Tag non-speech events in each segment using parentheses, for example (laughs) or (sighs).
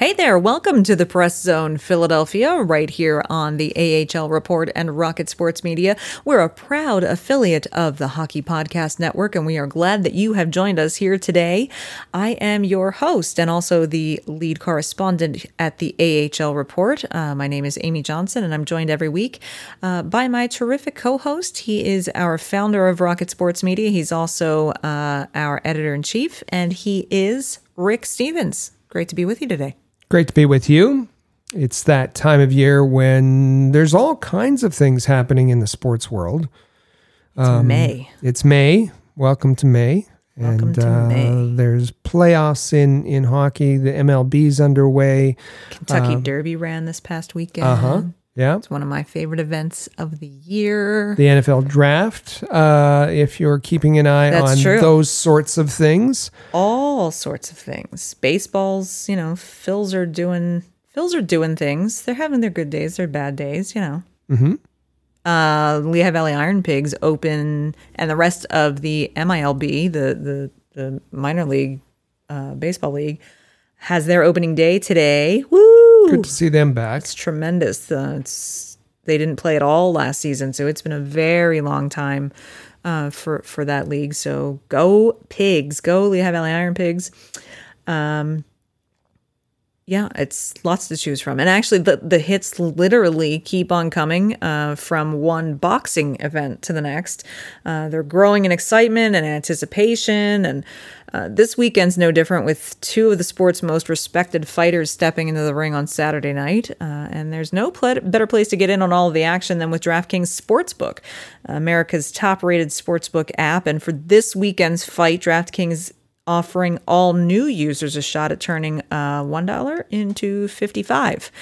Hey there, welcome to the Press Zone Philadelphia, right here on the AHL Report and Rocket Sports Media. We're a proud affiliate of the Hockey Podcast Network, and we are glad that you have joined us here today. I am your host and also the lead correspondent at the AHL Report. Uh, my name is Amy Johnson, and I'm joined every week uh, by my terrific co host. He is our founder of Rocket Sports Media, he's also uh, our editor in chief, and he is Rick Stephens. Great to be with you today. Great to be with you. It's that time of year when there's all kinds of things happening in the sports world. It's May. It's May. Welcome to May. Welcome and to uh, May. there's playoffs in in hockey. The MLB's underway. Kentucky Derby ran this past weekend. Uh huh. Yeah. It's one of my favorite events of the year. The NFL draft. Uh, if you're keeping an eye That's on true. those sorts of things. All sorts of things. Baseballs, you know, Phils are doing Phils are doing things. They're having their good days, their bad days, you know. Mm-hmm. Uh, Lehigh Valley Iron Pigs open, and the rest of the MILB, the the the minor league uh, baseball league, has their opening day today. Woo! Good to see them back. It's tremendous. Uh, it's they didn't play at all last season, so it's been a very long time uh, for for that league. So go pigs, go Lehigh Valley Iron Pigs. Um, yeah, it's lots to choose from, and actually, the the hits literally keep on coming uh, from one boxing event to the next. Uh, they're growing in excitement and anticipation, and uh, this weekend's no different with two of the sport's most respected fighters stepping into the ring on Saturday night. Uh, and there's no better place to get in on all of the action than with DraftKings Sportsbook, America's top rated sportsbook app. And for this weekend's fight, DraftKings offering all new users a shot at turning uh, $1 into 55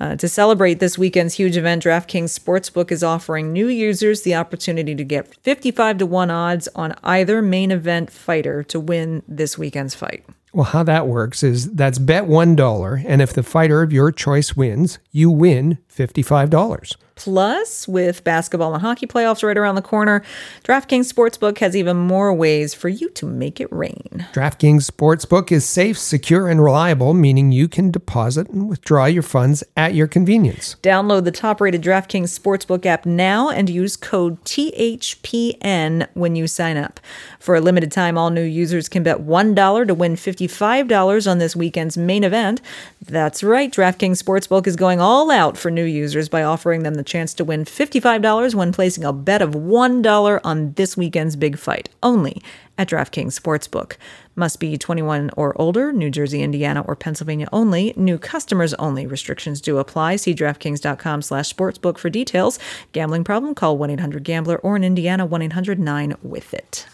uh, to celebrate this weekend's huge event, DraftKings Sportsbook is offering new users the opportunity to get 55 to 1 odds on either main event fighter to win this weekend's fight. Well, how that works is that's bet one dollar, and if the fighter of your choice wins, you win fifty-five dollars. Plus, with basketball and hockey playoffs right around the corner, DraftKings Sportsbook has even more ways for you to make it rain. DraftKings Sportsbook is safe, secure, and reliable, meaning you can deposit and withdraw your funds at your convenience. Download the top rated DraftKings Sportsbook app now and use code THPN when you sign up. For a limited time, all new users can bet $1 to win $55 on this weekend's main event. That's right, DraftKings Sportsbook is going all out for new users by offering them the chance to win $55 when placing a bet of $1 on this weekend's big fight, only at DraftKings Sportsbook. Must be 21 or older, New Jersey, Indiana, or Pennsylvania only. New customers only. Restrictions do apply. See DraftKings.com slash sportsbook for details. Gambling problem? Call 1-800-GAMBLER or in Indiana, 1-800-9-WITH-IT.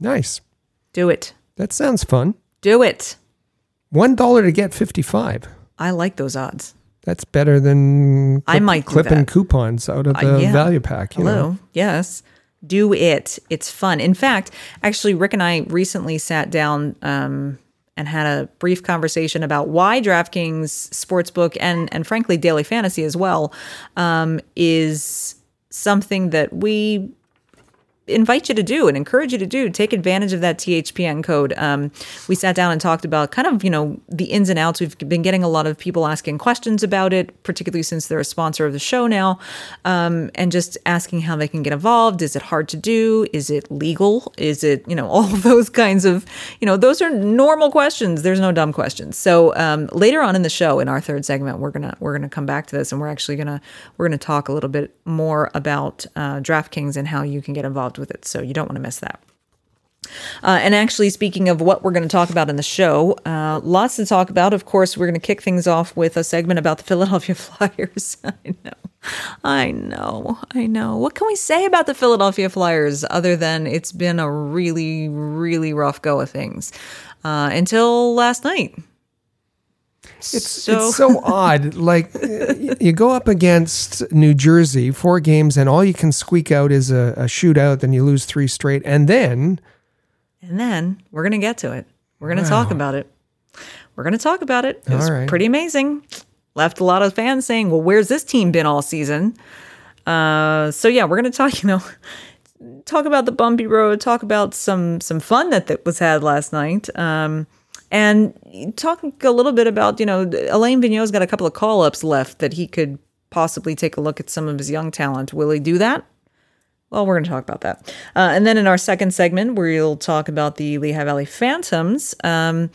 Nice. Do it. That sounds fun. Do it. One dollar to get fifty-five. I like those odds. That's better than I might clipping coupons out of Uh, the yeah. value pack. You Hello. know? Yes. Do it. It's fun. In fact, actually, Rick and I recently sat down um, and had a brief conversation about why DraftKings Sportsbook and and frankly Daily Fantasy as well um, is something that we invite you to do and encourage you to do. Take advantage of that THPN code. Um, we sat down and talked about kind of, you know, the ins and outs. We've been getting a lot of people asking questions about it, particularly since they're a sponsor of the show now, um, and just asking how they can get involved. Is it hard to do? Is it legal? Is it, you know, (laughs) all those kinds of, you know, those are normal questions. There's no dumb questions. So um, later on in the show, in our third segment, we're gonna we're gonna come back to this, and we're actually gonna we're gonna talk a little bit more about uh, DraftKings and how you can get involved with it. So you don't want to miss that. Uh, and actually, speaking of what we're going to talk about in the show, uh, lots to talk about. Of course, we're going to kick things off with a segment about the Philadelphia (laughs) Flyers. (laughs) I know, I know, I know. What can we say about the Philadelphia Flyers other than it's been a really, really rough go of things uh, until last night? It's so, it's so (laughs) odd. Like you go up against New Jersey, four games, and all you can squeak out is a, a shootout. Then you lose three straight, and then and then we're gonna get to it. We're gonna wow. talk about it. We're gonna talk about it. It was right. pretty amazing. Left a lot of fans saying, "Well, where's this team been all season?" Uh, so yeah, we're gonna talk. (laughs) You know, talk about the bumpy road. Talk about some some fun that, that was had last night. Um, and talk a little bit about, you know, Alain Vigneault's got a couple of call ups left that he could possibly take a look at some of his young talent. Will he do that? Well, we're going to talk about that. Uh, and then in our second segment, we'll talk about the Lehigh Valley Phantoms. Um,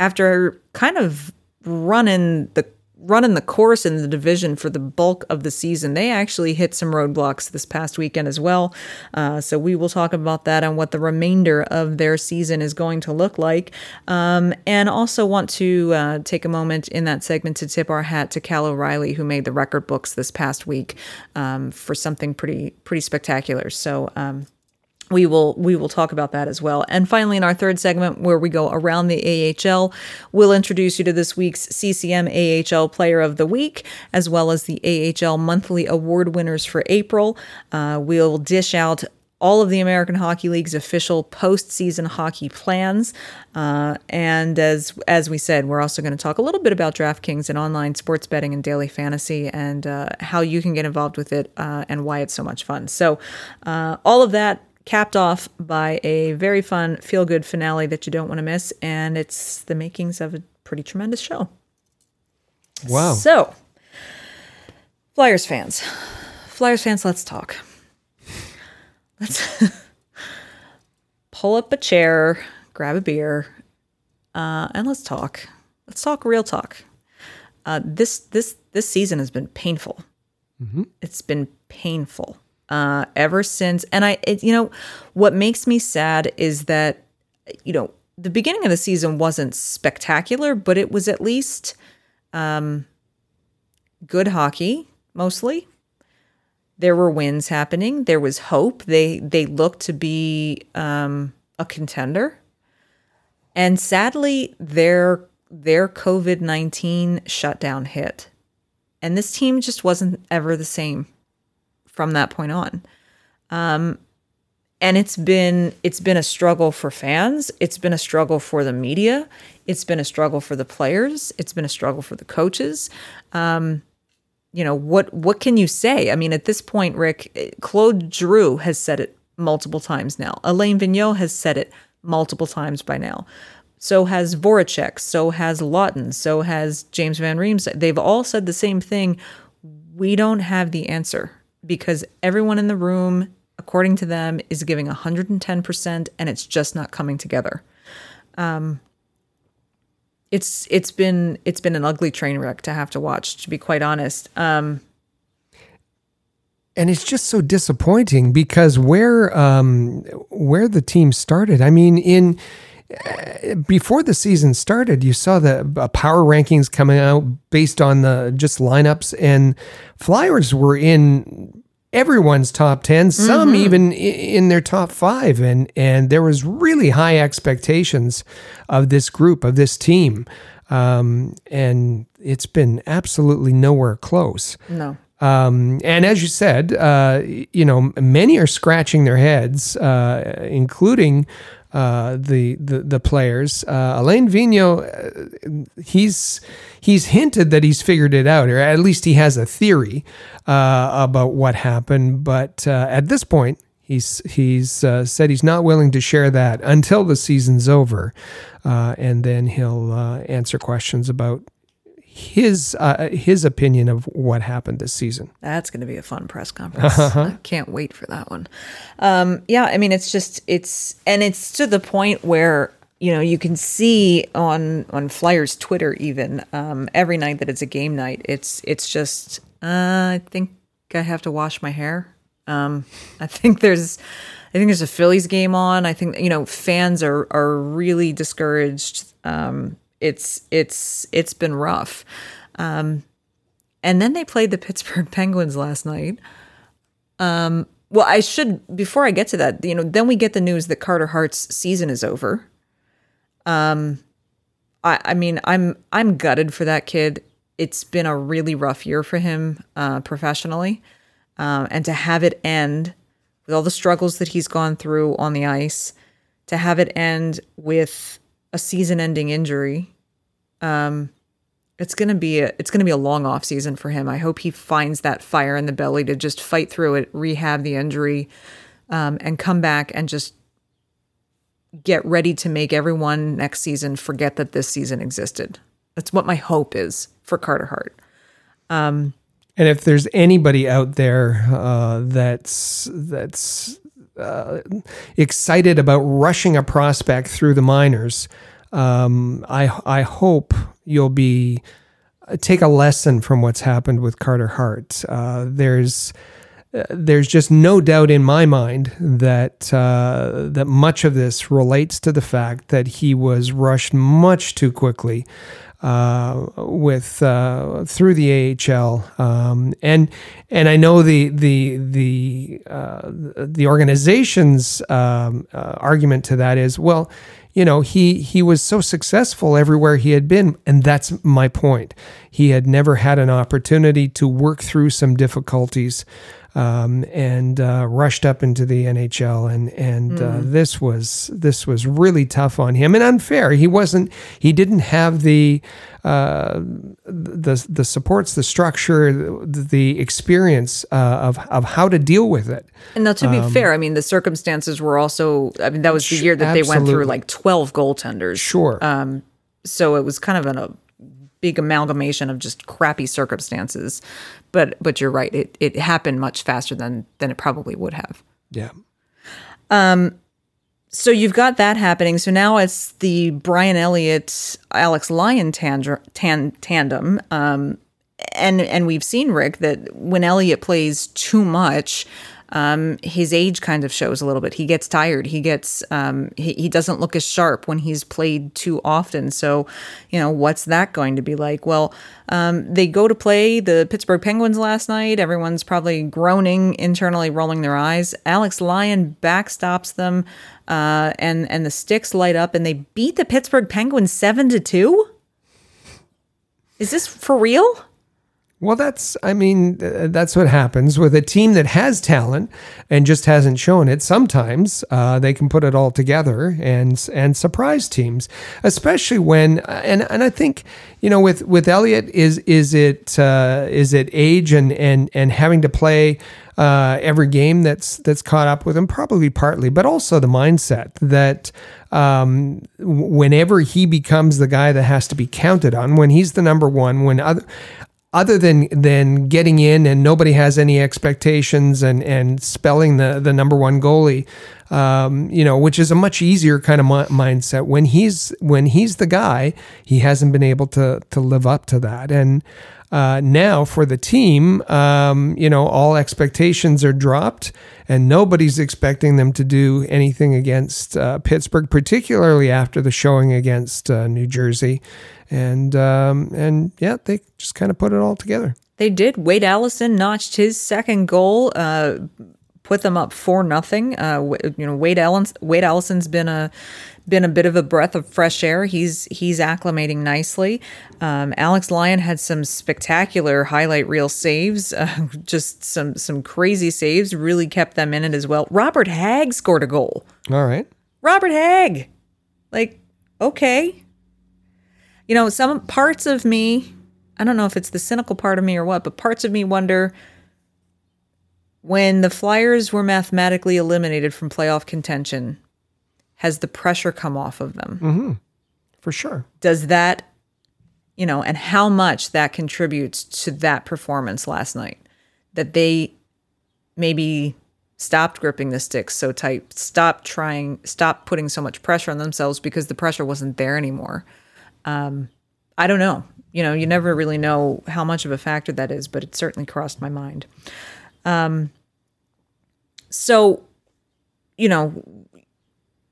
after kind of running the running the course in the division for the bulk of the season. They actually hit some roadblocks this past weekend as well. Uh, so we will talk about that and what the remainder of their season is going to look like. Um, and also want to uh, take a moment in that segment to tip our hat to Cal O'Reilly, who made the record books this past week um, for something pretty pretty spectacular. So. Um, we will we will talk about that as well. And finally, in our third segment, where we go around the AHL, we'll introduce you to this week's CCM AHL Player of the Week, as well as the AHL monthly award winners for April. Uh, we'll dish out all of the American Hockey League's official postseason hockey plans. Uh, and as as we said, we're also going to talk a little bit about DraftKings and online sports betting and daily fantasy and uh, how you can get involved with it uh, and why it's so much fun. So, uh, all of that capped off by a very fun, feel good finale that you don't want to miss. And it's the makings of a pretty tremendous show. Wow. So, Flyers fans, Flyers fans, let's talk. Let's (laughs) pull up a chair, grab a beer, uh, and let's talk. Let's talk real talk. Uh, this this this season has been painful. Mm-hmm. It's been painful uh, ever since. And I, it, you know, what makes me sad is that, you know, the beginning of the season wasn't spectacular, but it was at least um, good hockey mostly. There were wins happening. There was hope. They they looked to be um, a contender, and sadly, their their COVID nineteen shutdown hit, and this team just wasn't ever the same from that point on. Um, and it's been it's been a struggle for fans. It's been a struggle for the media. It's been a struggle for the players. It's been a struggle for the coaches. Um, you know what what can you say? I mean, at this point, Rick, Claude Giroux has said it multiple times now. Alain Vigneault has said it multiple times by now. So has Voracek. So has Laughton. So has James Van Riemsdyk. They've all said the same thing. We don't have the answer because everyone in the room, according to them, is giving 110% and it's just not coming together. Um, it's it's been it's been an ugly train wreck to have to watch to be quite honest um, and it's just so disappointing because where um, where the team started i mean in before the season started, you saw the uh, power rankings coming out based on the just lineups, and Flyers were in everyone's top 10 some mm-hmm. even in their top 5 and and there was really high expectations of this group of this team. Um, and it's been absolutely nowhere close. No. Um, and as you said, uh, you know, many are scratching their heads, uh, including uh, the, the the players. Uh, Alain Vigneault, uh, he's he's hinted that he's figured it out, or at least he has a theory uh, about what happened. But uh, at this point, He's he's said he's not willing to share that until the season's over, uh, and then he'll uh, answer questions about his uh, his opinion of what happened this season. That's going to be a fun press conference. I can't wait for that one. Um, yeah, I mean, it's just it's and it's to the point where you know you can see on on Flyers Twitter even um, every night that it's a game night. It's it's just uh, I think I have to wash my hair. Um, I think there's I think there's a Phillies game on. I think you know fans are are really discouraged. Um, it's it's it's been rough. Um, and then they played the Pittsburgh (laughs) Penguins last night. Um, well, I should before I get to that, you know, then we get the news that Carter Hart's season is over. Um, I I mean, I'm I'm gutted for that kid. It's been a really rough year for him uh, professionally, uh, and to have it end with all the struggles that he's gone through on the ice, to have it end with a season-ending injury, um, it's gonna be a it's gonna be a long off season for him. I hope he finds that fire in the belly to just fight through it, rehab the injury, um, and come back and just get ready to make everyone next season forget that this season existed. That's what my hope is for Carter Hart. Um, and if there's anybody out there uh, that's that's uh, excited about rushing a prospect through the minors, um, I I hope you'll be uh, take a lesson from what's happened with Carter Hart. Uh, there's uh, there's just no doubt in my mind that uh, that much of this relates to the fact that he was rushed much too quickly uh, with uh, through the AHL, um, and and I know the the the uh, the organization's um, uh, argument to that is well, you know he he was so successful everywhere he had been, and that's my point. He had never had an opportunity to work through some difficulties um, and uh, rushed up into the NHL. And and mm. uh, hmm. this was this was really tough on him and unfair. He wasn't. He didn't have the uh, the the supports, the structure, the, the experience uh, of of how to deal with it. And now, to be um, fair, I mean the circumstances were also. I mean that was the year that absolutely. they went through like twelve goaltenders. Sure. Um, so it was kind of an, a big amalgamation of just crappy circumstances. But but you're right. It it happened much faster than than it probably would have. Yeah. Um so you've got that happening. So now it's the Brian Elliott Alex Lyon tan- tan- tandem. Um, and and we've seen Rick that when Elliott plays too much, um, his age kind of shows a little bit. He gets tired. He gets um, he, he doesn't look as sharp when he's played too often. So, you know, what's that going to be like? Well, um, they go to play the Pittsburgh Penguins last night. Everyone's probably groaning internally, rolling their eyes. Alex Lyon backstops them, uh, and and the sticks light up, and they beat the Pittsburgh Penguins seven to two. Is this for real? Well, that's, I mean, uh, that's what happens with a team that has talent and just hasn't shown it. Sometimes uh, they can put it all together and and surprise teams, especially when and and I think you know with with Elliott is is it uh, is it age and and and having to play uh, every game that's that's caught up with him, probably partly, but also the mindset that um, whenever he becomes the guy that has to be counted on, when he's the number one, when other other than than getting in and nobody has any expectations and and spelling the the number one goalie, um, you know, which is a much easier kind of mi- mindset. When he's when he's the guy, he hasn't been able to to live up to that. And uh, now for the team, um, you know, all expectations are dropped, and nobody's expecting them to do anything against uh, Pittsburgh, particularly after the showing against uh, New Jersey and um, and yeah, they just kind of put it all together. They did. Wade Allison notched his second goal, uh, put them up four nothing. Uh, you know, Wade Wade Allison's been a been a bit of a breath of fresh air. He's he's acclimating nicely. Um, Alex Lyon had some spectacular highlight reel saves, uh, (laughs) just some some crazy saves. Really kept them in it as well. Robert Hagg scored a goal. All right, Robert Hagg, like okay, you know, some parts of me, I don't know if it's the cynical part of me or what, but parts of me wonder when the Flyers were mathematically eliminated from playoff contention, has the pressure come off of them? Mm-hmm. For sure. Does that, you know, and how much that contributes to that performance last night? That they maybe stopped gripping the sticks so tight, stopped trying, stopped putting so much pressure on themselves because the pressure wasn't there anymore. Um, I don't know. You know, you never really know how much of a factor that is, but it certainly crossed my mind. Um, so, you know,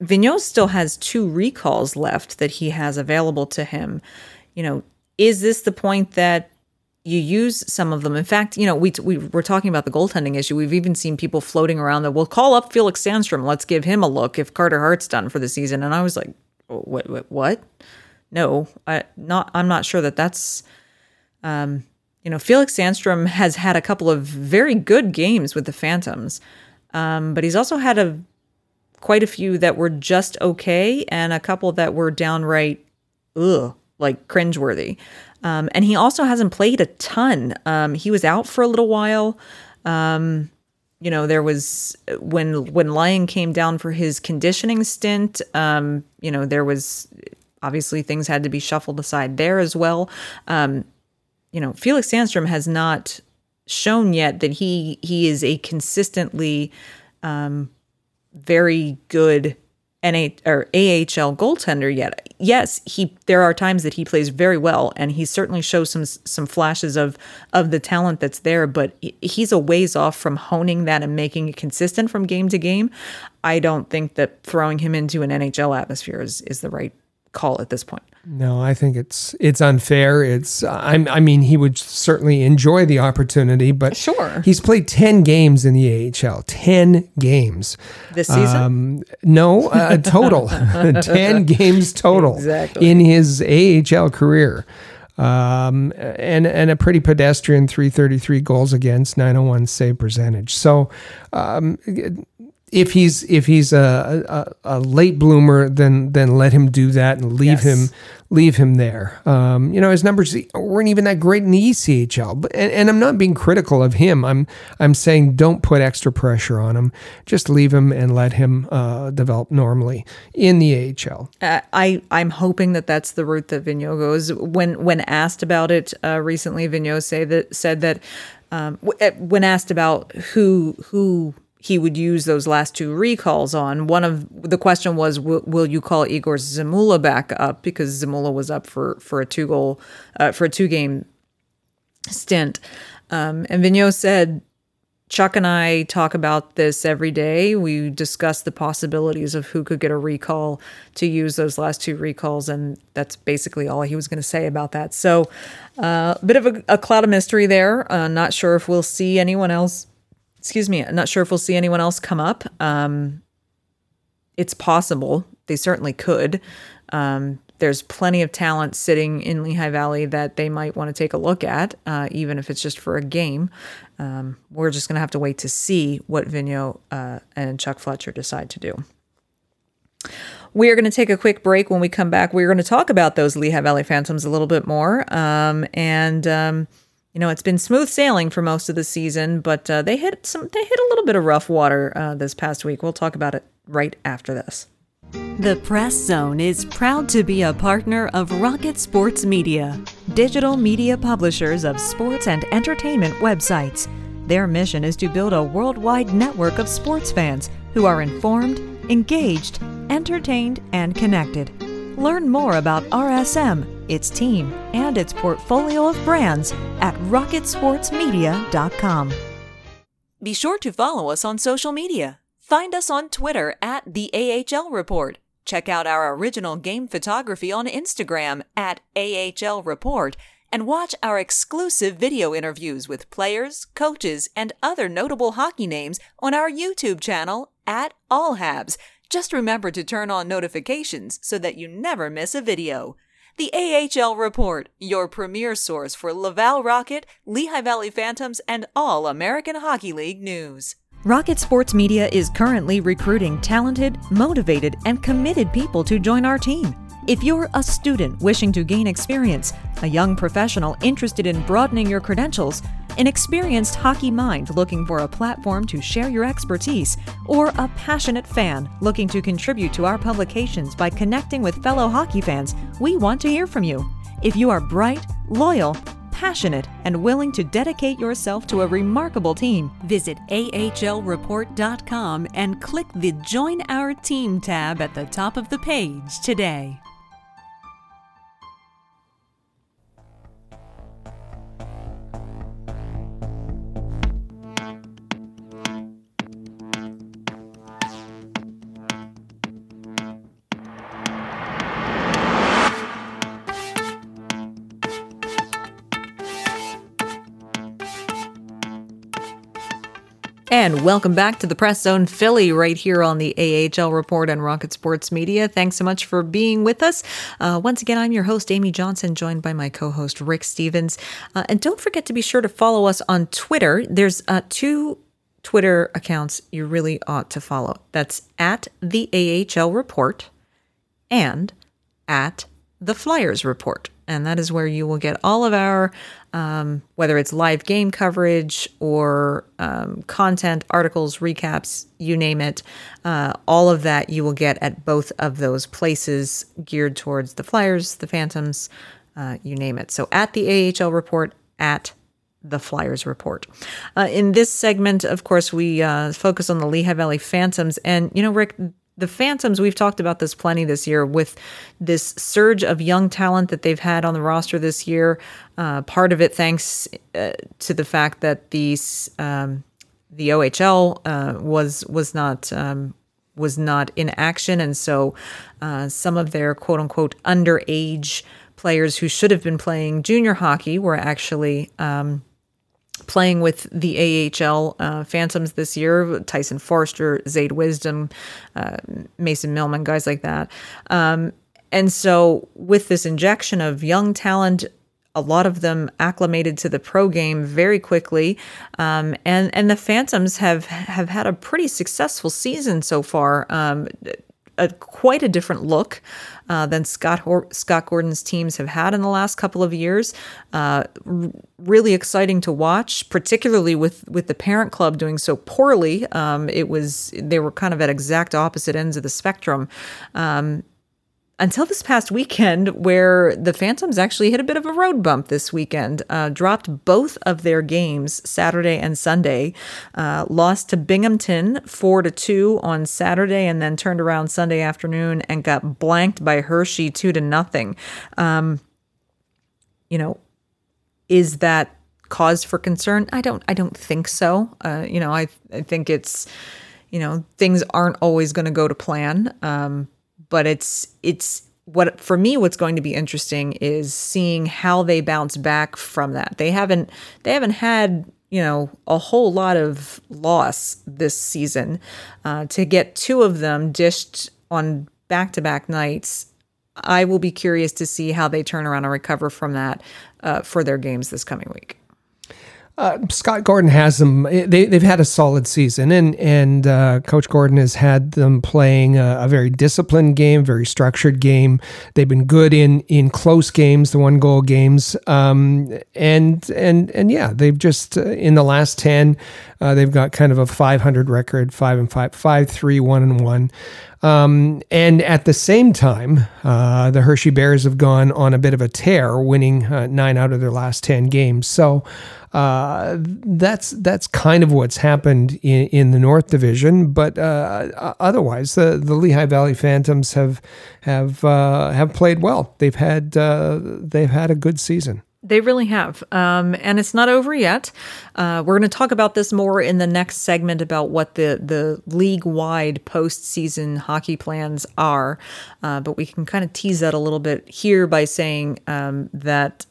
Vigneault still has two recalls left that he has available to him. You know, is this the point that you use some of them? In fact, you know, we, we we're talking about the goaltending issue. We've even seen people floating around that we'll call up Felix Sandstrom. Let's give him a look if Carter Hart's done for the season. And I was like, what? What? what? No, I not. I'm not sure that that's. Um, you know, Felix Sandstrom has had a couple of very good games with the Phantoms, um, but he's also had a quite a few that were just okay and a couple that were downright ugh, like cringeworthy. Um, and he also hasn't played a ton. Um, he was out for a little while. Um, you know, there was when when Lyon came down for his conditioning stint. Um, you know, there was obviously things had to be shuffled aside there as well. Um, you know, Felix Sandstrom has not shown yet that he he is a consistently um, very good NA or AHL goaltender yet. Yes, he there are times that he plays very well and he certainly shows some some flashes of of the talent that's there, but he's a ways off from honing that and making it consistent from game to game. I don't think that throwing him into an NHL atmosphere is is the right call at this point. No, I think it's it's unfair. It's I'm, I mean he would certainly enjoy the opportunity, but Sure. he's played ten games in the AHL. Ten games This season? Um, no, uh, total (laughs) (laughs) ten games total Exactly. in his AHL career. Um, and and a pretty pedestrian 333 goals against 901 save percentage. So um, if he's if he's a, a, a late bloomer, then then let him do that and leave Yes. him leave him there. Um, you know his numbers weren't even that great in the ECHL, but and, and I'm not being critical of him. I'm I'm saying don't put extra pressure on him. Just leave him and let him uh, develop normally in the AHL. Uh, I I'm hoping that that's the route that Vigneault goes. When when asked about it uh, recently, Vigneault say that said that um, uh, when asked about who who he would use those last two recalls on, one of the question was, will, will you call Egor Zamula back up because Zamula was up for for a two goal uh, for a two game stint, um, and Vigneault said Chuck and I talk about this every day. We discuss the possibilities of who could get a recall to use those last two recalls, and that's basically all he was going to say about that. So, uh, a bit of a, a cloud of mystery there. Uh, not sure if we'll see anyone else. Excuse me. I'm not sure if we'll see anyone else come up. Um, it's possible. They certainly could. Um, there's plenty of talent sitting in Lehigh Valley that they might want to take a look at, uh, even if it's just for a game. Um, we're just going to have to wait to see what Vigneault uh, and Chuck Fletcher decide to do. We are going to take a quick break. When we come back, we're going to talk about those Lehigh Valley Phantoms a little bit more. Um, and um, you know, it's been smooth sailing for most of the season, but uh, they hit some. They hit a little bit of rough water uh, this past week. We'll talk about it right after this. The Press Zone is proud to be a partner of Rocket Sports Media, digital media publishers of sports and entertainment websites. Their mission is to build a worldwide network of sports fans who are informed, engaged, entertained, and connected. Learn more about RSM, its team, and its portfolio of brands at rocketsportsmedia.com. Be sure to follow us on social media. Find us on Twitter at the AHL Report. Check out our original game photography on Instagram at AHL Report and watch our exclusive video interviews with players, coaches, and other notable hockey names on our YouTube channel at All Habs. Just remember to turn on notifications so that you never miss a video. The AHL Report, your premier source for Laval Rocket, Lehigh Valley Phantoms, and all American Hockey League news. Rocket Sports Media is currently recruiting talented, motivated, and committed people to join our team. If you're a student wishing to gain experience, a young professional interested in broadening your credentials, an experienced hockey mind looking for a platform to share your expertise, or a passionate fan looking to contribute to our publications by connecting with fellow hockey fans, we want to hear from you. If you are bright, loyal, passionate, and willing to dedicate yourself to a remarkable team, visit ahlreport.com and click the Join Our Team tab at the top of the page today. And welcome back to the Press Zone Philly right here on the AHL Report on Rocket Sports Media. Thanks so much for being with us. Uh, once again, I'm your host, Amy Johnson, joined by my co host, Rick Stephens. Uh, and don't forget to be sure to follow us on Twitter. There's uh, two Twitter accounts you really ought to follow that's at the AHL Report and at the Flyers Report and that is where you will get all of our, um, whether it's live game coverage or um, content, articles, recaps, you name it. Uh, all of that you will get at both of those places geared towards the Flyers, the Phantoms, uh, you name it. So at the AHL report, at the Flyers report. Uh, in this segment, of course, we uh, focus on the Lehigh Valley Phantoms. And, you know, Rick, the Phantoms, we've talked about this plenty this year with this surge of young talent that they've had on the roster this year. Uh, part of it thanks uh, to the fact that these um, the OHL uh, was was not um, was not in action, and so uh, some of their quote unquote underage players who should have been playing junior hockey were actually um, playing with the AHL uh, Phantoms this year. Tyson Foerster, Zayde Wisdom, uh, Mason Millman, guys like that. Um, and so, with this injection of young talent, a lot of them acclimated to the pro game very quickly, um, and and the Phantoms have have had a pretty successful season so far. Um, a quite a different look uh, than Scott Hor- Scott Gordon's teams have had in the last couple of years. Uh, r- really exciting to watch, particularly with with the parent club doing so poorly. Um, it was they were kind of at exact opposite ends of the spectrum. Um, until this past weekend, where the Phantoms actually hit a bit of a road bump this weekend, uh, dropped both of their games Saturday and Sunday, uh, lost to Binghamton four to two on Saturday, and then turned around Sunday afternoon and got blanked by Hershey two to nothing. Um, you know, is that cause for concern? I don't. I don't think so. Uh, you know, I I think it's you know things aren't always going to go to plan. Um, but it's it's what for me what's going to be interesting is seeing how they bounce back from that. They haven't they haven't had you know a whole lot of loss this season uh, to get two of them dished on back to back nights. I will be curious to see how they turn around and recover from that uh, for their games this coming week. Uh, Scott Gordon has them. They, they've had a solid season, and and uh, Coach Gordon has had them playing a, a, very disciplined game, very structured game. They've been good in in close games, the one goal games, um, and and and yeah, they've just uh, in the last ten, uh, they've got kind of a 500 record, five and five, five three, one and one. Um, and at the same time, uh, the Hershey Bears have gone on a bit of a tear, winning uh, nine out of their last ten games. So uh, that's that's kind of what's happened in, in the North Division. But uh, otherwise, the, the Lehigh Valley Phantoms have have uh, have played well. They've had uh, they've had a good season. They really have. Um, and it's not over yet. Uh, we're going to talk about this more in the next segment about what the, the league wide postseason hockey plans are. Uh, but we can kind of tease that a little bit here by saying um, that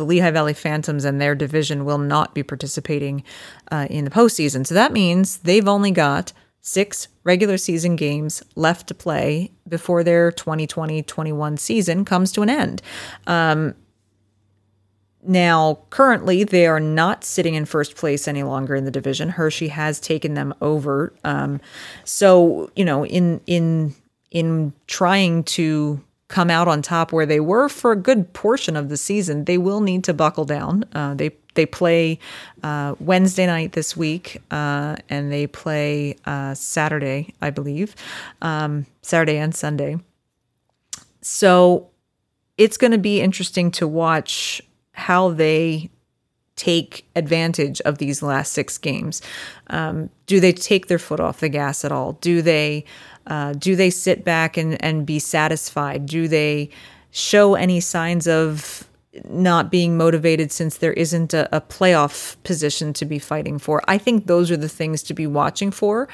the Lehigh Valley Phantoms and their division will not be participating uh, in the postseason. So that means they've only got six regular season games left to play before their 2020 21 season comes to an end. Um, now, currently, they are not sitting in first place any longer in the division. Hershey has taken them over. Um, so, you know, in in in trying to come out on top where they were for a good portion of the season, they will need to buckle down. Uh, they they play uh, Wednesday night this week, uh, and they play uh, Saturday, I believe, um, Saturday and Sunday. So it's going to be interesting to watch how they take advantage of these last six games. Um, do they take their foot off the gas at all? Do they uh, do they sit back and, and be satisfied? Do they show any signs of not being motivated since there isn't a, a playoff position to be fighting for? I think those are the things to be watching for,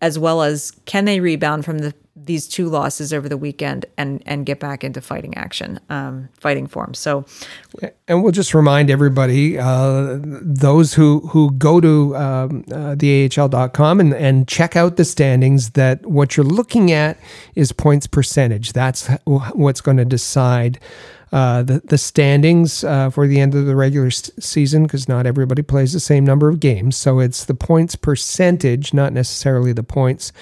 as well as can they rebound from the these two losses over the weekend and and get back into fighting action, um, fighting form. So, and we'll just remind everybody, uh, those who who go to um, uh, theahl.com and and check out the standings, that what you're looking at is points percentage. That's what's going to decide. Uh, the the standings uh, for the end of the regular s- season because not everybody plays the same number of games. So it's the points percentage, not necessarily the points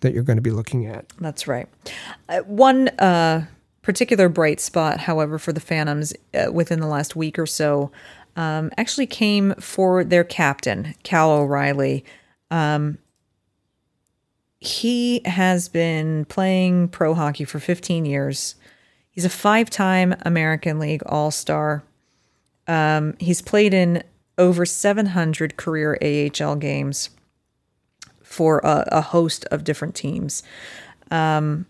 that you're going to be looking at. That's right. Uh, one uh, particular bright spot, however, for the Phantoms uh, within the last week or so um, actually came for their captain, Cal O'Reilly. Um, he has been playing pro hockey for 15 years. He's a five time American League All Star. Um, he's played in over 700 career AHL games for a, a host of different teams. Um,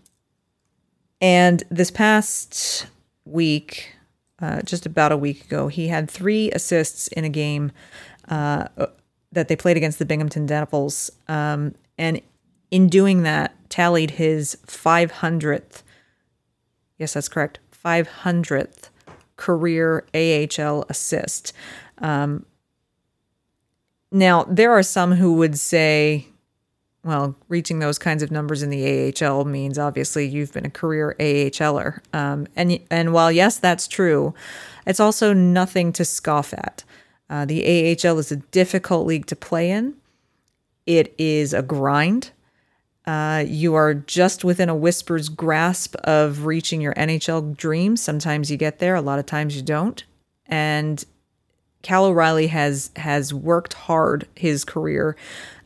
and this past week, uh, just about a week ago, he had three assists in a game uh, that they played against the Binghamton Devils. Um, and in doing that, tallied his 500th, yes, that's correct, 500th career AHL assist. Um, now, there are some who would say, well, reaching those kinds of numbers in the AHL means obviously you've been a career AHLer. Um, and and while yes, that's true, it's also nothing to scoff at. Uh, the AHL is a difficult league to play in. It is a grind. Uh, you are just within a whisper's grasp of reaching your NHL dreams. Sometimes you get there, a lot of times you don't. And Cal O'Reilly has has worked hard his career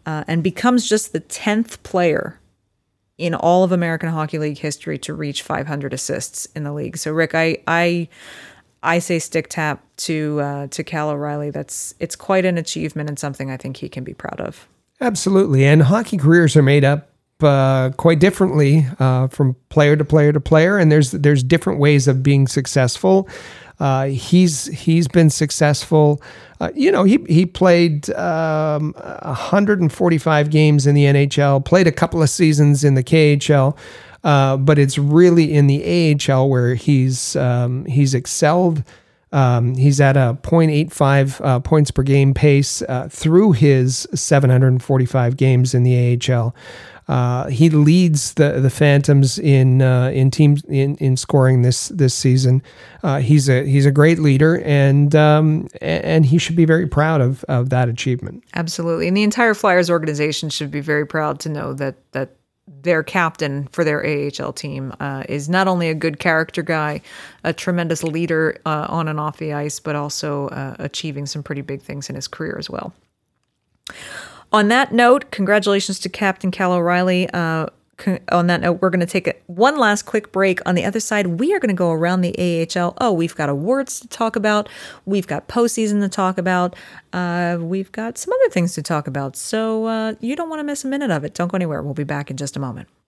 uh, and becomes just the 10th player in all of American Hockey League history to reach 500 assists in the league. So Rick, I I I say stick tap to uh, to Cal O'Reilly. That's it's quite an achievement and something I think he can be proud of. Absolutely, and hockey careers are made up uh, quite differently uh, from player to player to player, and there's there's different ways of being successful. Uh, he's he's been successful. Uh, you know, he he played um, 145 games in the NHL, played a couple of seasons in the KHL, uh, but it's really in the AHL where he's um, he's excelled. Um, he's at a 0.85 uh, points per game pace uh, through his 745 games in the AHL. Uh, he leads the the Phantoms in uh, in teams in, in scoring this this season. Uh, he's a he's a great leader, and um, and he should be very proud of of that achievement. Absolutely, and the entire Flyers organization should be very proud to know that that their captain for their AHL team uh, is not only a good character guy, a tremendous leader uh, on and off the ice, but also uh, achieving some pretty big things in his career as well. On that note, congratulations to Captain Cal O'Reilly. Uh, on that note, we're going to take one last quick break. On the other side, we are going to go around the AHL. Oh, we've got awards to talk about. We've got postseason to talk about. Uh, we've got some other things to talk about. So uh, you don't want to miss a minute of it. Don't go anywhere. We'll be back in just a moment.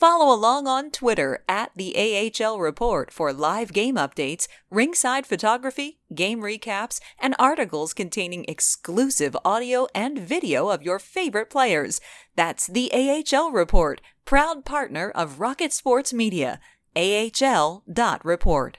Follow along on Twitter at the AHL Report for live game updates, ringside photography, game recaps, and articles containing exclusive audio and video of your favorite players. That's the AHL Report, proud partner of Rocket Sports Media. AHL.report.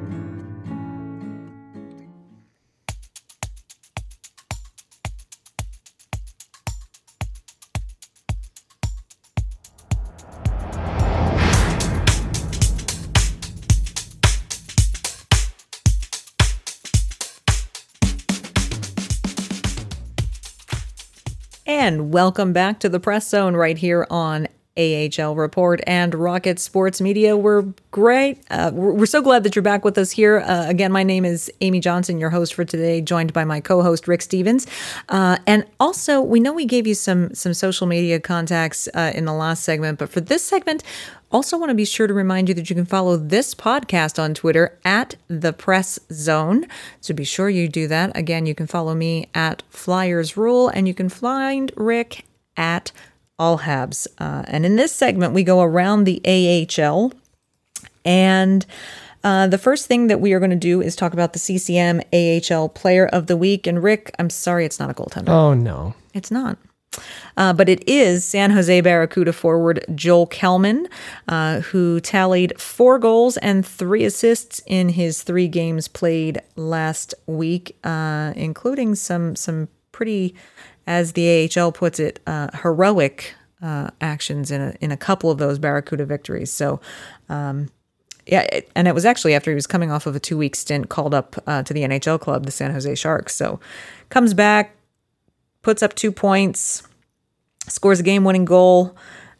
welcome back to the Press Zone right here on AHL Report and Rocket Sports Media. We're great. Uh, we're, so glad that you're back with us here. Uh, again, my name is Amy Johnson, your host for today, joined by my co-host Rick Stephens. Uh, and also, we know we gave you some some social media contacts uh, in the last segment, but for this segment, also want to be sure to remind you that you can follow this podcast on Twitter at the Press Zone. So be sure you do that. Again, you can follow me at Flyers Rule, and you can find Rick at all Habs. Uh, and in this segment, we go around the AHL. And uh, the first thing that we are going to do is talk about the CCM AHL Player of the Week. And Rick, I'm sorry it's not a goaltender. Oh, no. It's not. Uh, but it is San Jose Barracuda forward Joel Kellman, uh, who tallied four goals and three assists in his three games played last week, uh, including some some pretty, as the AHL puts it, uh, heroic uh, actions in a in a couple of those Barracuda victories. So. Um, yeah, it, and it was actually after he was coming off of a two week stint called up uh, to the NHL club, the San Jose Sharks. So comes back, puts up two points, scores a game winning goal.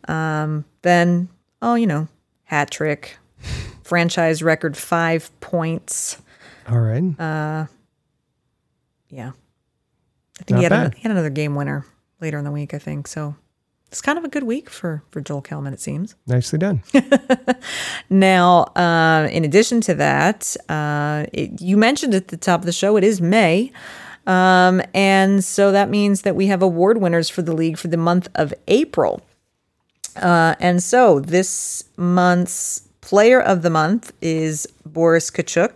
Um, then, oh, you know, hat trick, franchise record five points. All right. Yeah. I think Not he had, another, he had another game winner later in the week, I think. So it's kind of a good week for, for Joel Kellman, it seems. (laughs) Nicely done. Now, uh, in addition to that, uh, it, you mentioned at the top of the show, it is May. Um, and so that means that we have award winners for the league for the month of April. Uh, and so this month's player of the month is Boris Katchouk.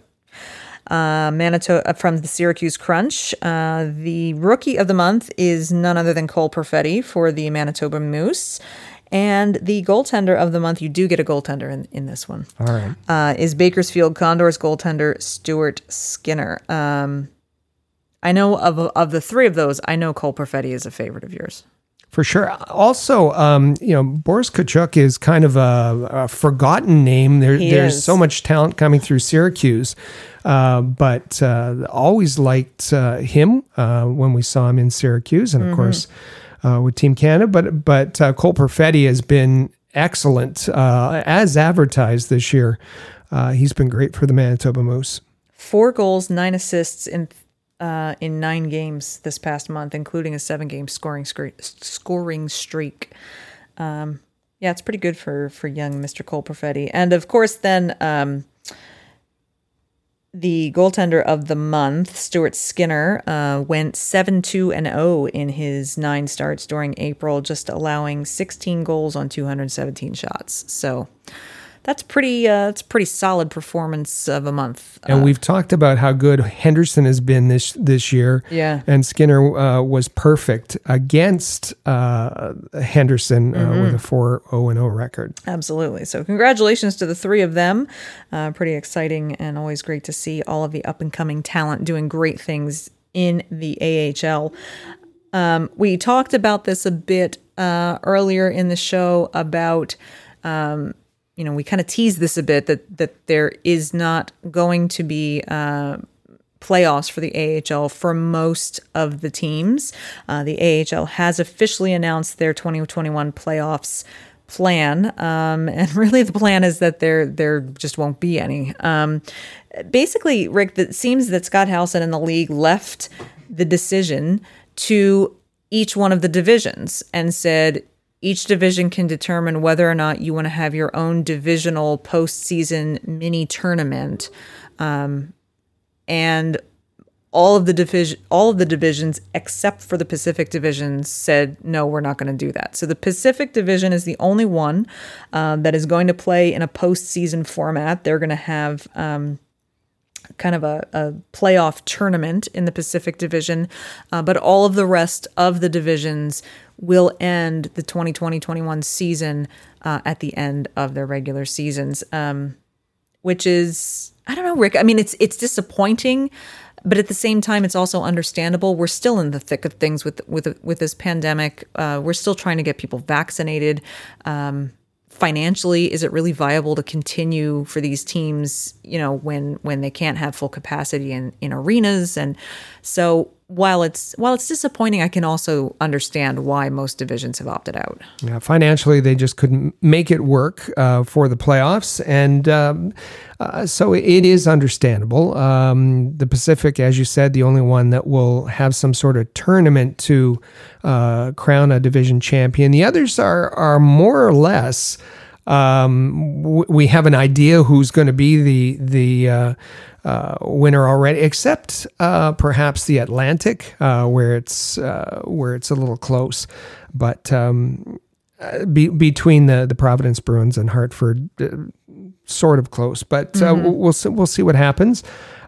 Uh, Manitoba from the Syracuse Crunch. Uh, the rookie of the month is none other than Cole Perfetti for the Manitoba Moose. And the goaltender of the month, you do get a goaltender in, in this one All right. uh, is Bakersfield Condors goaltender Stuart Skinner. Um, I know of of the three of those, I know Cole Perfetti is a favorite of yours. For sure. Also, um, you know, Boris Katchouk is kind of a, a forgotten name. There, He there's is. so much talent coming through Syracuse, uh, but uh, always liked uh, him uh, when we saw him in Syracuse, and of Mm-hmm. course uh, with Team Canada. But but uh, Cole Perfetti has been excellent uh, as advertised this year. Uh, he's been great for the Manitoba Moose. Four goals, nine assists in uh, in nine games this past month, including a seven game scoring scre- scoring streak. Um, yeah, it's pretty good for for young Mr. Cole Perfetti, and of course, then um, the goaltender of the month, Stuart Skinner, uh, went 7 2 and 0 in his nine starts during April, just allowing 16 goals on 217 shots. So that's pretty uh, that's a pretty solid performance of a month. And we've talked about how good Henderson has been this this year. Yeah. And Skinner uh, was perfect against uh, Henderson uh, with a 4 0 0 record. Absolutely. So, congratulations to the three of them. Uh, pretty exciting and always great to see all of the up and coming talent doing great things in the AHL. Um, we talked about this a bit uh, earlier in the show about. Um, you know, we kind of teased this a bit that that there is not going to be uh, playoffs for the AHL for most of the teams. Uh, the AHL has officially announced their 2021 playoffs plan, um, (laughs) and really the plan is that there there just won't be any. Um, basically, Rick, it seems that Scott Howson and the league left the decision to each one of the divisions and said each division can determine whether or not you want to have your own divisional postseason mini tournament. Um, and all of the division all of the divisions except for the Pacific division said no we're not going to do that. So the Pacific division is the only one um, that is going to play in a postseason format. They're going to have um, kind of a, a, playoff tournament in the Pacific division, uh, but all of the rest of the divisions will end the 2020-21 season uh, at the end of their regular seasons, um, which is I don't know, Rick. I mean, it's it's disappointing but at the same time, it's also understandable. We're still in the thick of things with with with this pandemic. Uh, we're still trying to get people vaccinated. Um, financially, is it really viable to continue for these teams? You know, when when they can't have full capacity in in arenas, and so while it's while it's disappointing, I can also understand why most divisions have opted out. Yeah, financially, they just couldn't make it work uh, for the playoffs, and um, uh, so it is understandable. Um, the Pacific, as you said, the only one that will have some sort of tournament to uh, crown a division champion. The others are are more or less. Um, w- we have an idea who's going to be the the uh, uh, winner already, except uh, perhaps the Atlantic, uh, where it's uh, where it's a little close. But um, uh, be, between the the Providence Bruins and Hartford, sort of close. But mm-hmm. we'll see, we'll see what happens.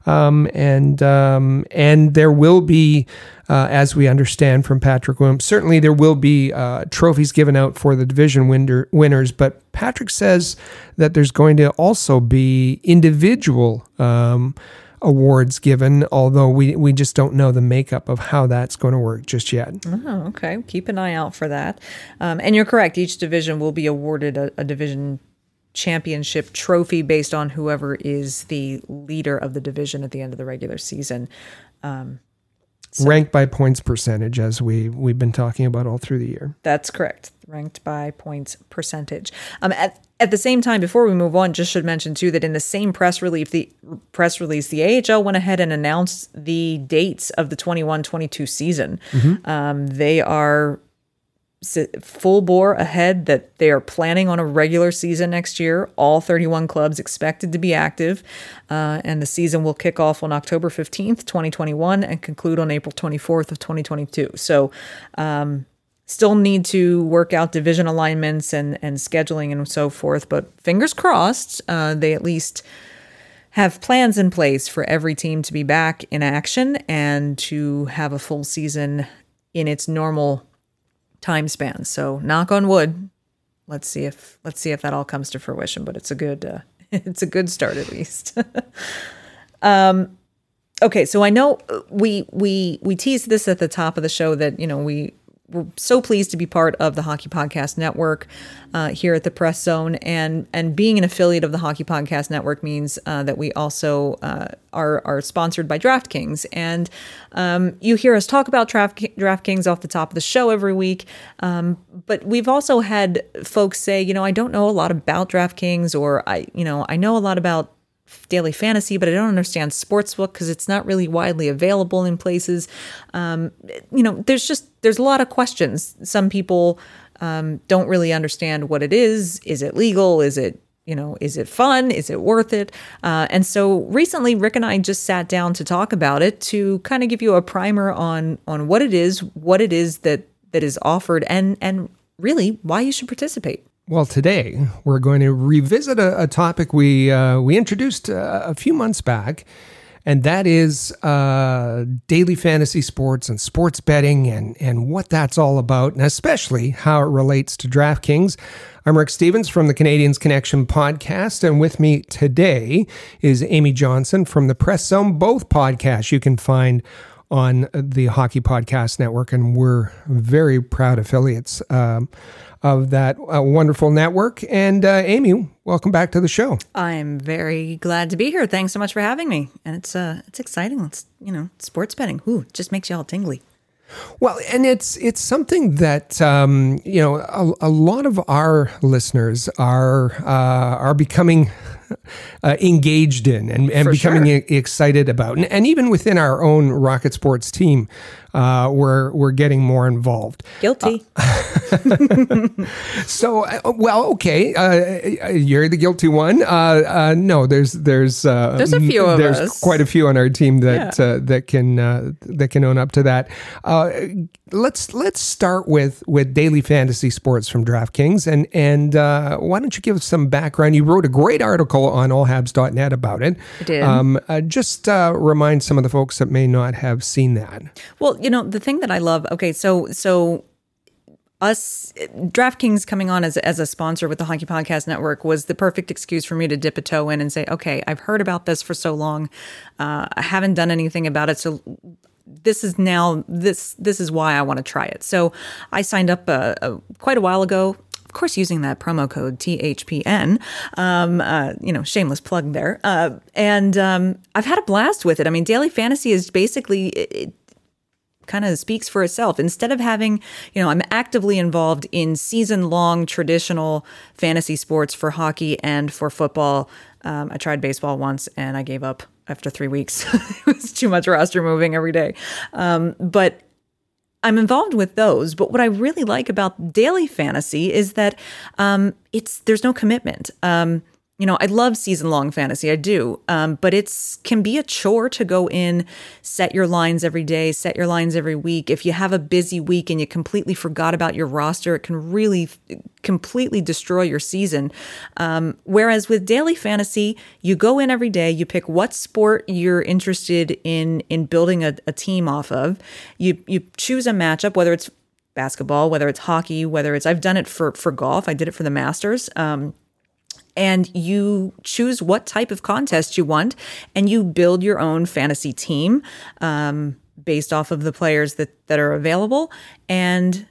Um, and um, and there will be, uh, as we understand from Patrick Williams, certainly there will be uh, trophies given out for the division winner, winners. But Patrick says that there's going to also be individual um, awards given, although we we just don't know the makeup of how that's going to work just yet. Oh, okay. Keep an eye out for that. Um, and you're correct. Each division will be awarded a, a division championship trophy based on whoever is the leader of the division at the end of the regular season. Um, so ranked by points percentage, as we we've been talking about all through the year. That's correct. Ranked by points percentage. Um, at at the same time, before we move on, just should mention too that in the same press release, the press release, the AHL went ahead and announced the dates of the 21-22 season. Mm-hmm. Um, they are full bore ahead that they are planning on a regular season next year. All 31 clubs expected to be active, uh, and the season will kick off on October 15th, 2021, and conclude on April 24th of 2022. So, um, still need to work out division alignments and and scheduling and so forth. But fingers crossed, uh, they at least have plans in place for every team to be back in action and to have a full season in its normal time span. So knock on wood. Let's see if let's see if that all comes to fruition. But it's a good uh, (laughs) it's a good start at least. (laughs) um, okay, so I know we we we teased this at the top of the show that you know we we're so pleased to be part of the Hockey Podcast Network uh, here at the Press Zone, and and being an affiliate of the Hockey Podcast Network means uh, that we also uh, are are sponsored by DraftKings, and um, you hear us talk about Draft, DraftKings off the top of the show every week, um, but we've also had folks say, you know, I don't know a lot about DraftKings, or I, you know, I know a lot about daily fantasy, but I don't understand sportsbook because it's not really widely available in places. Um, you know, there's just there's a lot of questions. Some people um, don't really understand what it is. Is it legal? Is it you know, is it fun? Is it worth it? Uh, and so recently, Rick and I just sat down to talk about it to kind of give you a primer on on what it is, what it is that that is offered, and and really why you should participate. Well, today we're going to revisit a, a topic we uh, we introduced uh, a few months back, and that is uh, daily fantasy sports and sports betting and and what that's all about, and especially how it relates to DraftKings. I'm Rick Stephens from the Canadiens Connection podcast, and with me today is Amy Johnson from the Press Zone. Both podcasts you can find on the Hockey Podcast Network, and we're very proud affiliates. Um, of that uh, wonderful network. And uh, Amy, welcome back to the show. I'm very glad to be here. Thanks so much for having me. And it's uh it's exciting. It's you know sports betting. Ooh, just makes you all tingly. Well, and it's it's something that um, you know a, a, lot of our listeners are uh, are becoming (laughs) uh, engaged in and, and becoming sure. excited about, and, and, even within our own Rocket Sports team, uh, we're we're getting more involved. Guilty. Uh, (laughs) so, uh, well, okay, uh, you're the guilty one. Uh, no, there's there's there's a few of there's us. quite a few on our team that yeah. that can that can own up to that. Let's let's start with with daily fantasy sports from DraftKings, and and why don't you give us some background? You wrote a great article on allhabs.net about it. I did. Um, just remind some of the folks that may not have seen that. Well, you know, the thing that I love, okay, so so us DraftKings coming on as as a sponsor with the Hockey Podcast Network was the perfect excuse for me to dip a toe in and say, okay, I've heard about this for so long, uh, I haven't done anything about it, so this is now this this is why I want to try it. So I signed up uh, uh, quite a while ago. Of course, using that promo code THPN, um, uh, you know, shameless plug there. Uh, and um, I've had a blast with it. I mean, daily fantasy is basically it, kind of speaks for itself. Instead of having, you know, I'm actively involved in season long traditional fantasy sports for hockey and for football. Um, I tried baseball once and I gave up after three weeks. (laughs) it was too much roster moving every day. Um, but I'm involved with those, but what I really like about daily fantasy is that um, it's there's no commitment. Um, you know, I love season long fantasy. I do. Um, but it's can be a chore to go in, set your lines every day, set your lines every week. If you have a busy week and you completely forgot about your roster, it can really completely destroy your season. Um, whereas with daily fantasy, you go in every day, you pick what sport you're interested in in building a, a team off of. You you choose a matchup, whether it's basketball, whether it's hockey, whether it's I've done it for for golf. I did it for the Masters. Um, and you choose what type of contest you want and you build your own fantasy team um, based off of the players that, that are available and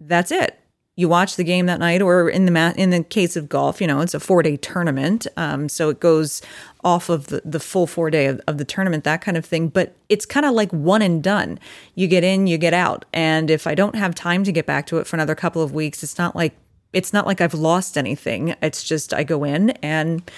that's it. You watch the game that night or in the ma- in the case of golf you know it's a four day tournament um, so it goes off of the, the full four day of, of the tournament that kind of thing but it's kind of like one and done. You get in you get out and if i don't have time to get back to it for another couple of weeks it's not like it's not like I've lost anything. It's just I go in and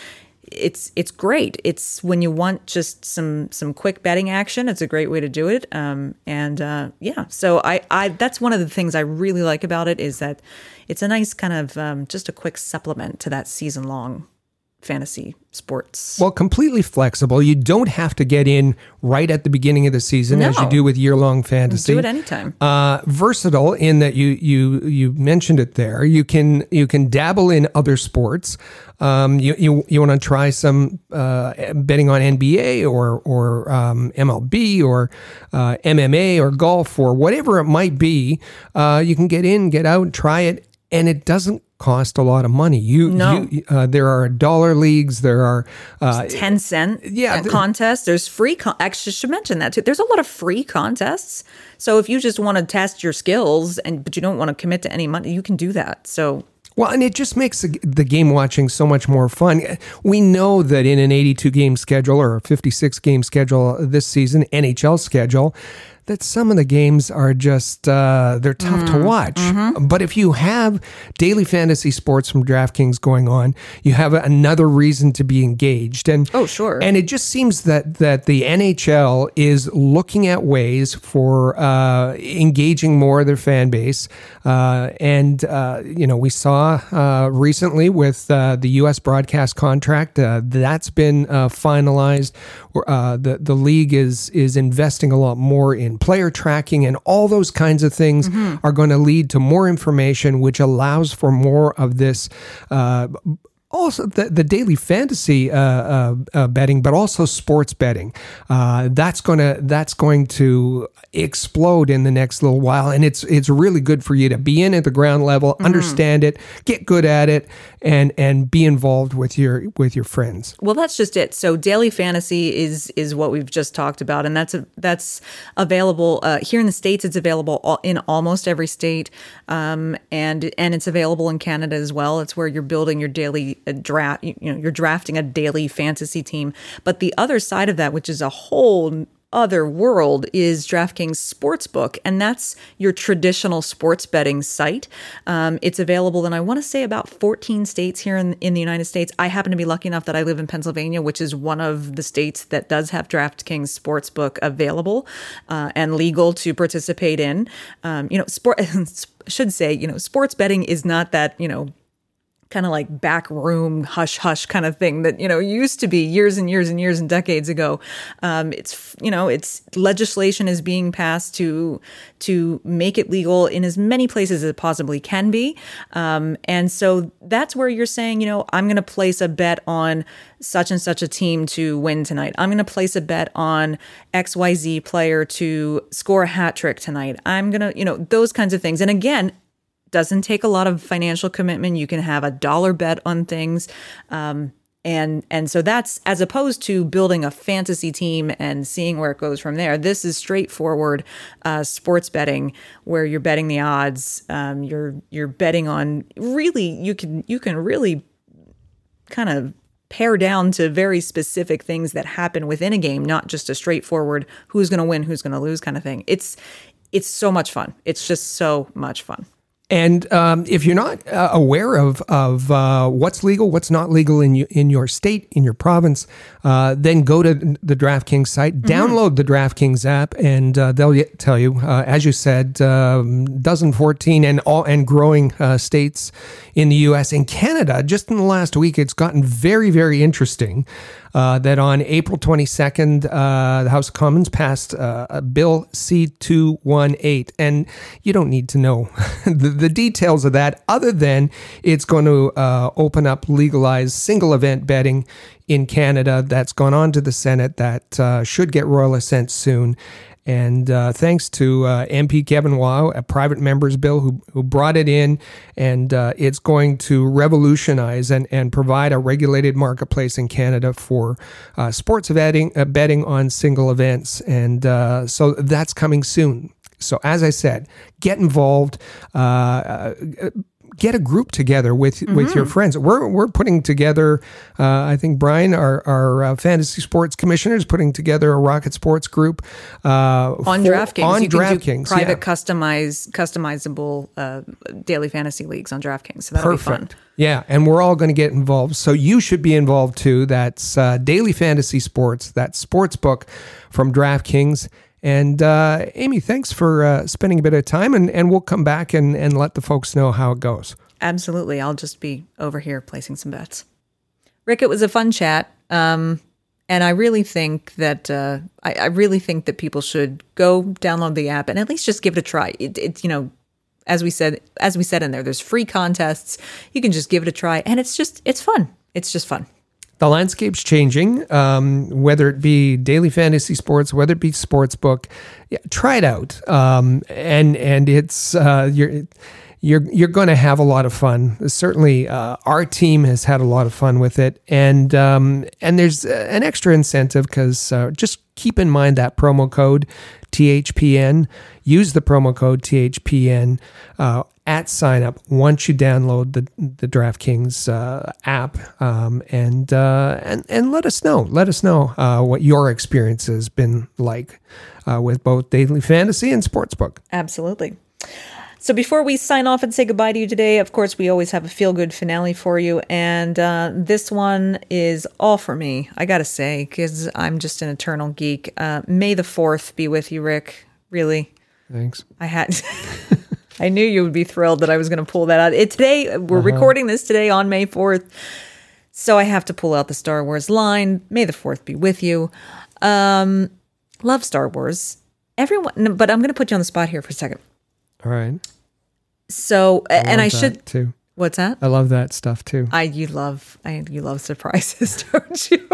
it's it's great. It's when you want just some some quick betting action. It's a great way to do it. Um, and uh, yeah, so I I that's one of the things I really like about it is that it's a nice kind of um, just a quick supplement to that season long fantasy sports. Well, completely flexible. You don't have to get in right at the beginning of the season no. as you do with year long fantasy. Do it anytime. Uh, versatile in that you you you mentioned it there. You can you can dabble in other sports. Um, you you, you want to try some uh, betting on NBA or or um, MLB or uh, MMA or golf or whatever it might be. Uh, you can get in, get out, try it, and it doesn't cost a lot of money. You, no. you uh, there are dollar leagues. There are uh, ten cent yeah contests. There's free. Con- Actually, should mention that too. There's a lot of free contests. So if you just want to test your skills and but you don't want to commit to any money, you can do that. So well, and it just makes the game watching so much more fun. We know that in an 82 game schedule or a 56 game schedule this season, NHL schedule, that some of the games are just uh, they're tough mm, to watch. Mm-hmm. But if you have daily fantasy sports from DraftKings going on, you have another reason to be engaged. And oh, sure. And it just seems that that the NHL is looking at ways for uh, engaging more of their fan base. Uh, and uh, you know, we saw uh, recently with uh, the U.S. broadcast contract that's been finalized. the the league is is investing a lot more in player tracking and all those kinds of things Mm-hmm. are going to lead to more information, which allows for more of this. Uh, also, the, the daily fantasy uh, uh, uh, betting, but also sports betting. Uh, that's gonna that's going to explode in the next little while, and it's it's really good for you to be in at the ground level, understand it, get good at it, and and be involved with your with your friends. Well, that's just it. So daily fantasy is is what we've just talked about, and that's a, that's available uh, here in the states. It's available all, in almost every state, um, and and it's available in Canada as well. It's where you're building your daily uh, draft. You, you know, you're drafting a daily fantasy team. But the other side of that, which is a whole other world is DraftKings Sportsbook, and that's your traditional sports betting site. Um, it's available in, I want to say, about 14 states here in, in the United States. I happen to be lucky enough that I live in Pennsylvania, which is one of the states that does have DraftKings Sportsbook available uh, and legal to participate in. Um, you know, sport. (laughs) should say, you know, sports betting is not that, you know, kind of like back room hush hush kind of thing that you know used to be years and years and years and decades ago. Um, it's you know it's legislation is being passed to to make it legal in as many places as it possibly can be. Um, and so that's where you're saying you know i'm going to place a bet on such and such a team to win tonight. I'm going to place a bet on xyz player to score a hat trick tonight. I'm going to you know those kinds of things. And again doesn't take a lot of financial commitment. You can have a dollar bet on things. Um, and and so that's as opposed to building a fantasy team and seeing where it goes from there. This is straightforward uh, sports betting where you're betting the odds. Um, you're you're betting on really you can you can really kind of pare down to very specific things that happen within a game, not just a straightforward who's going to win, who's going to lose kind of thing. It's it's so much fun. It's just so much fun. And um, if you're not uh, aware of of uh, what's legal, what's not legal in you, in your state, in your province, uh, then go to the DraftKings site, download the DraftKings app, and uh, they'll y- tell you, uh, as you said, um, dozen fourteen and all and growing uh, states in the U.S. and Canada. Just in the last week, it's gotten very very interesting. Uh, that on April 22nd, uh, the House of Commons passed uh, Bill C 218. And you don't need to know (laughs) the, the details of that, other than it's going to uh, open up legalized single event betting in Canada. That's gone on to the Senate. That uh, should get royal assent soon. And uh, thanks to uh, MP Kevin Waugh, a private member's bill who, who brought it in, and uh, it's going to revolutionize and, and provide a regulated marketplace in Canada for uh, sports betting, uh, betting on single events. And uh, so that's coming soon. So, as I said, get involved. Uh, get a group together with with your friends. We're we're putting together. Uh, I think Brian, our our uh, fantasy sports commissioner, is putting together a Rocket Sports group uh, on for- DraftKings. On you DraftKings, private yeah. customize customizable uh, daily fantasy leagues on DraftKings. So that'll be fun. Perfect. Yeah, and we're all going to get involved. So you should be involved too. That's uh, Daily Fantasy Sports. That sports book from DraftKings. And uh, Amy, thanks for uh, spending a bit of time, and, and we'll come back and, and let the folks know how it goes. Absolutely. I'll just be over here placing some bets. Rick, it was a fun chat. Um, and I really think that uh, I, I really think that people should go download the app and at least just give it a try. It, you know, as we said, as we said in there, there's free contests. You can just give it a try, and it's just it's fun. It's just fun. The landscape's changing. Um, whether it be daily fantasy sports, whether it be sports book, yeah, try it out. Um, and and it's uh, you're you're you're going to have a lot of fun. Certainly, uh, our team has had a lot of fun with it, and um, and there's uh, an extra incentive because uh, just keep in mind that promo code THPN. Use the promo code THPN uh, at sign up once you download the the DraftKings uh, app, um, and uh, and and let us know. Let us know what your experience has been like with both daily fantasy and sportsbook. Absolutely. So before we sign off and say goodbye to you today, of course, we always have a feel good finale for you. And uh, this one is all for me, I got to say, because I'm just an eternal geek. Uh, May the 4th be with you, Rick. Really. Thanks. I had. (laughs) I knew you would be thrilled that I was going to pull that out. It today we're recording this today on May 4th. So I have to pull out the Star Wars line. May the 4th be with you. Um love Star Wars. everyone, but I'm going to put you on the spot here for a second. All right. So, and I should, too. what's that? I love that stuff too. I you love I you love surprises, (laughs) don't you?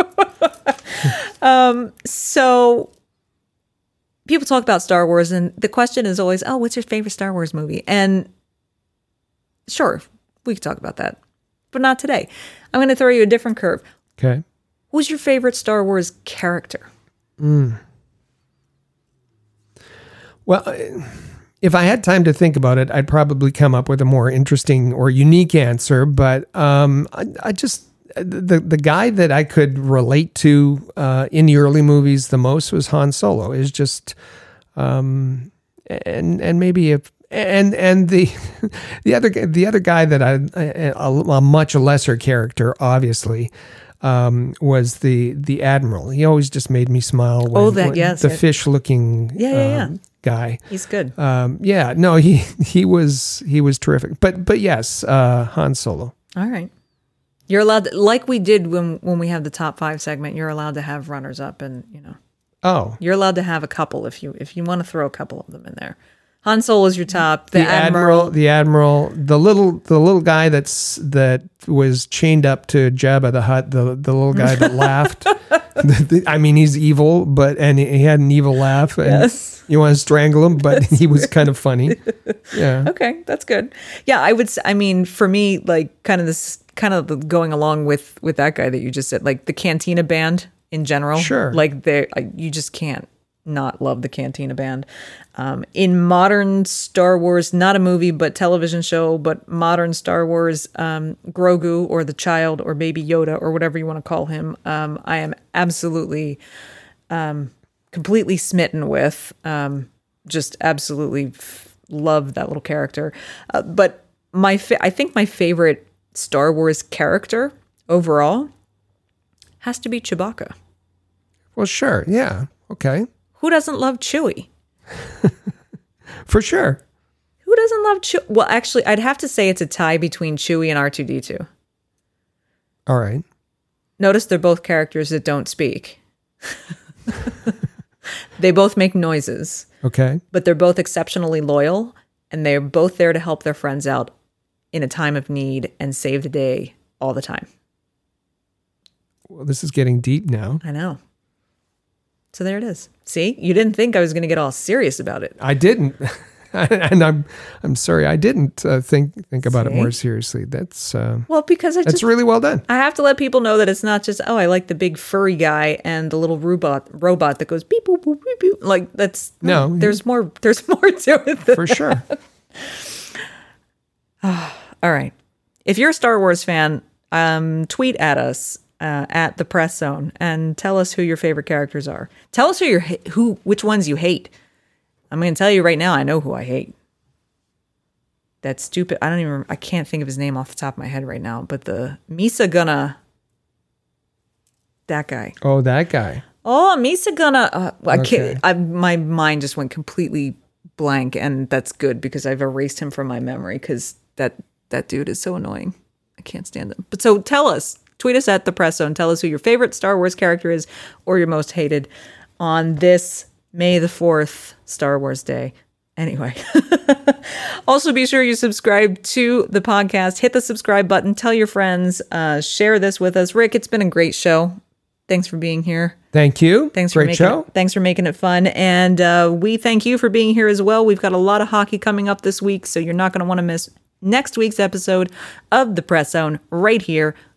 (laughs) um, so people talk about Star Wars, and the question is always, "Oh, what's your favorite Star Wars movie?" And sure, we could talk about that, but not today. I'm going to throw you a different curve. Okay. Who's your favorite Star Wars character? Mm. Well, if I had time to think about it, I'd probably come up with a more interesting or unique answer. But um, I, I just the the guy that I could relate to uh, in the early movies the most was Han Solo. Is just um, and and maybe if and and the (laughs) the other the other guy that I a, a much lesser character, obviously. Um, was the the admiral? He always just made me smile. When, Oh, that- yes, the yeah. fish looking Yeah, yeah, yeah. um, guy. He's good. Um, yeah, no, he (laughs) he was he was terrific. But but yes, uh, Han Solo. All right. You're allowed, to, like we did when when we have the top five segment. You're allowed to have runners up, and you know Oh, you're allowed to have a couple if you if you want to throw a couple of them in there. Han Solo's your top. The, the admiral, the admiral, the little the little guy that's that was chained up to Jabba the Hutt. The the little guy that (laughs) laughed. (laughs) I mean, he's evil, but and he had an evil laugh. And Yes. You want to strangle him, but (laughs) he was kind of funny. Yeah. Okay, that's good. Yeah, I would. I mean, for me, like kind of this, kind of going along with with that guy that you just said, like the Cantina Band in general. Sure. Like they, you just can't not love the Cantina Band. Um, in modern Star Wars, not a movie but television show, but modern Star Wars, um, Grogu or the child or Baby Yoda or whatever you want to call him, um, I am absolutely completely smitten with. Um, just absolutely f- love that little character. Uh, but my, fa- I think my favorite Star Wars character overall has to be Chewbacca. Well, sure. Yeah. Okay. Who doesn't love Chewie? (laughs) For sure. Who doesn't love Chewie? Well, actually, I'd have to say it's a tie between Chewie and R two D two. All right. Notice they're both characters that don't speak. (laughs) they both make noises. Okay. but they're both exceptionally loyal and they're both there to help their friends out in a time of need and save the day all the time. Well, this is getting deep now. I know. So there it is. See, you didn't think I was going to get all serious about it. I didn't, (laughs) and I'm I'm sorry I didn't uh, think think about it more seriously. That's uh, Well, because I just really well done. I have to let people know that it's not just oh I like the big furry guy and the little robot robot that goes beep boop boop beep boop like that's No, you- there's more there's (laughs) more to it For sure. (sighs) All right. If you're a Star Wars fan, um, tweet at us uh, at the press zone and tell us who your favorite characters are. Tell us who your who which ones you hate. I'm going to tell you right now. I know who I hate. That stupid. I don't even. I can't think of his name off the top of my head right now. But the Misa gonna. That guy. Oh, that guy. Oh, Misa gonna. Uh, I Okay. can't. I, my mind just went completely blank, and that's good because I've erased him from my memory because that that dude is so annoying. I can't stand him. But so tell us, tweet us at the press zone. Tell us who your favorite Star Wars character is or your most hated on this May the Fourth Star Wars Day. Anyway. (laughs) also, be sure you subscribe to the podcast. Hit the subscribe button. Tell your friends. Uh, share this with us. Rick, it's been a great show. Thanks for being here. Thank you. Thanks for Great making show. It, thanks for making it fun, and uh, we thank you for being here as well. We've got a lot of hockey coming up this week, so you're not going to want to miss next week's episode of the Press Zone right here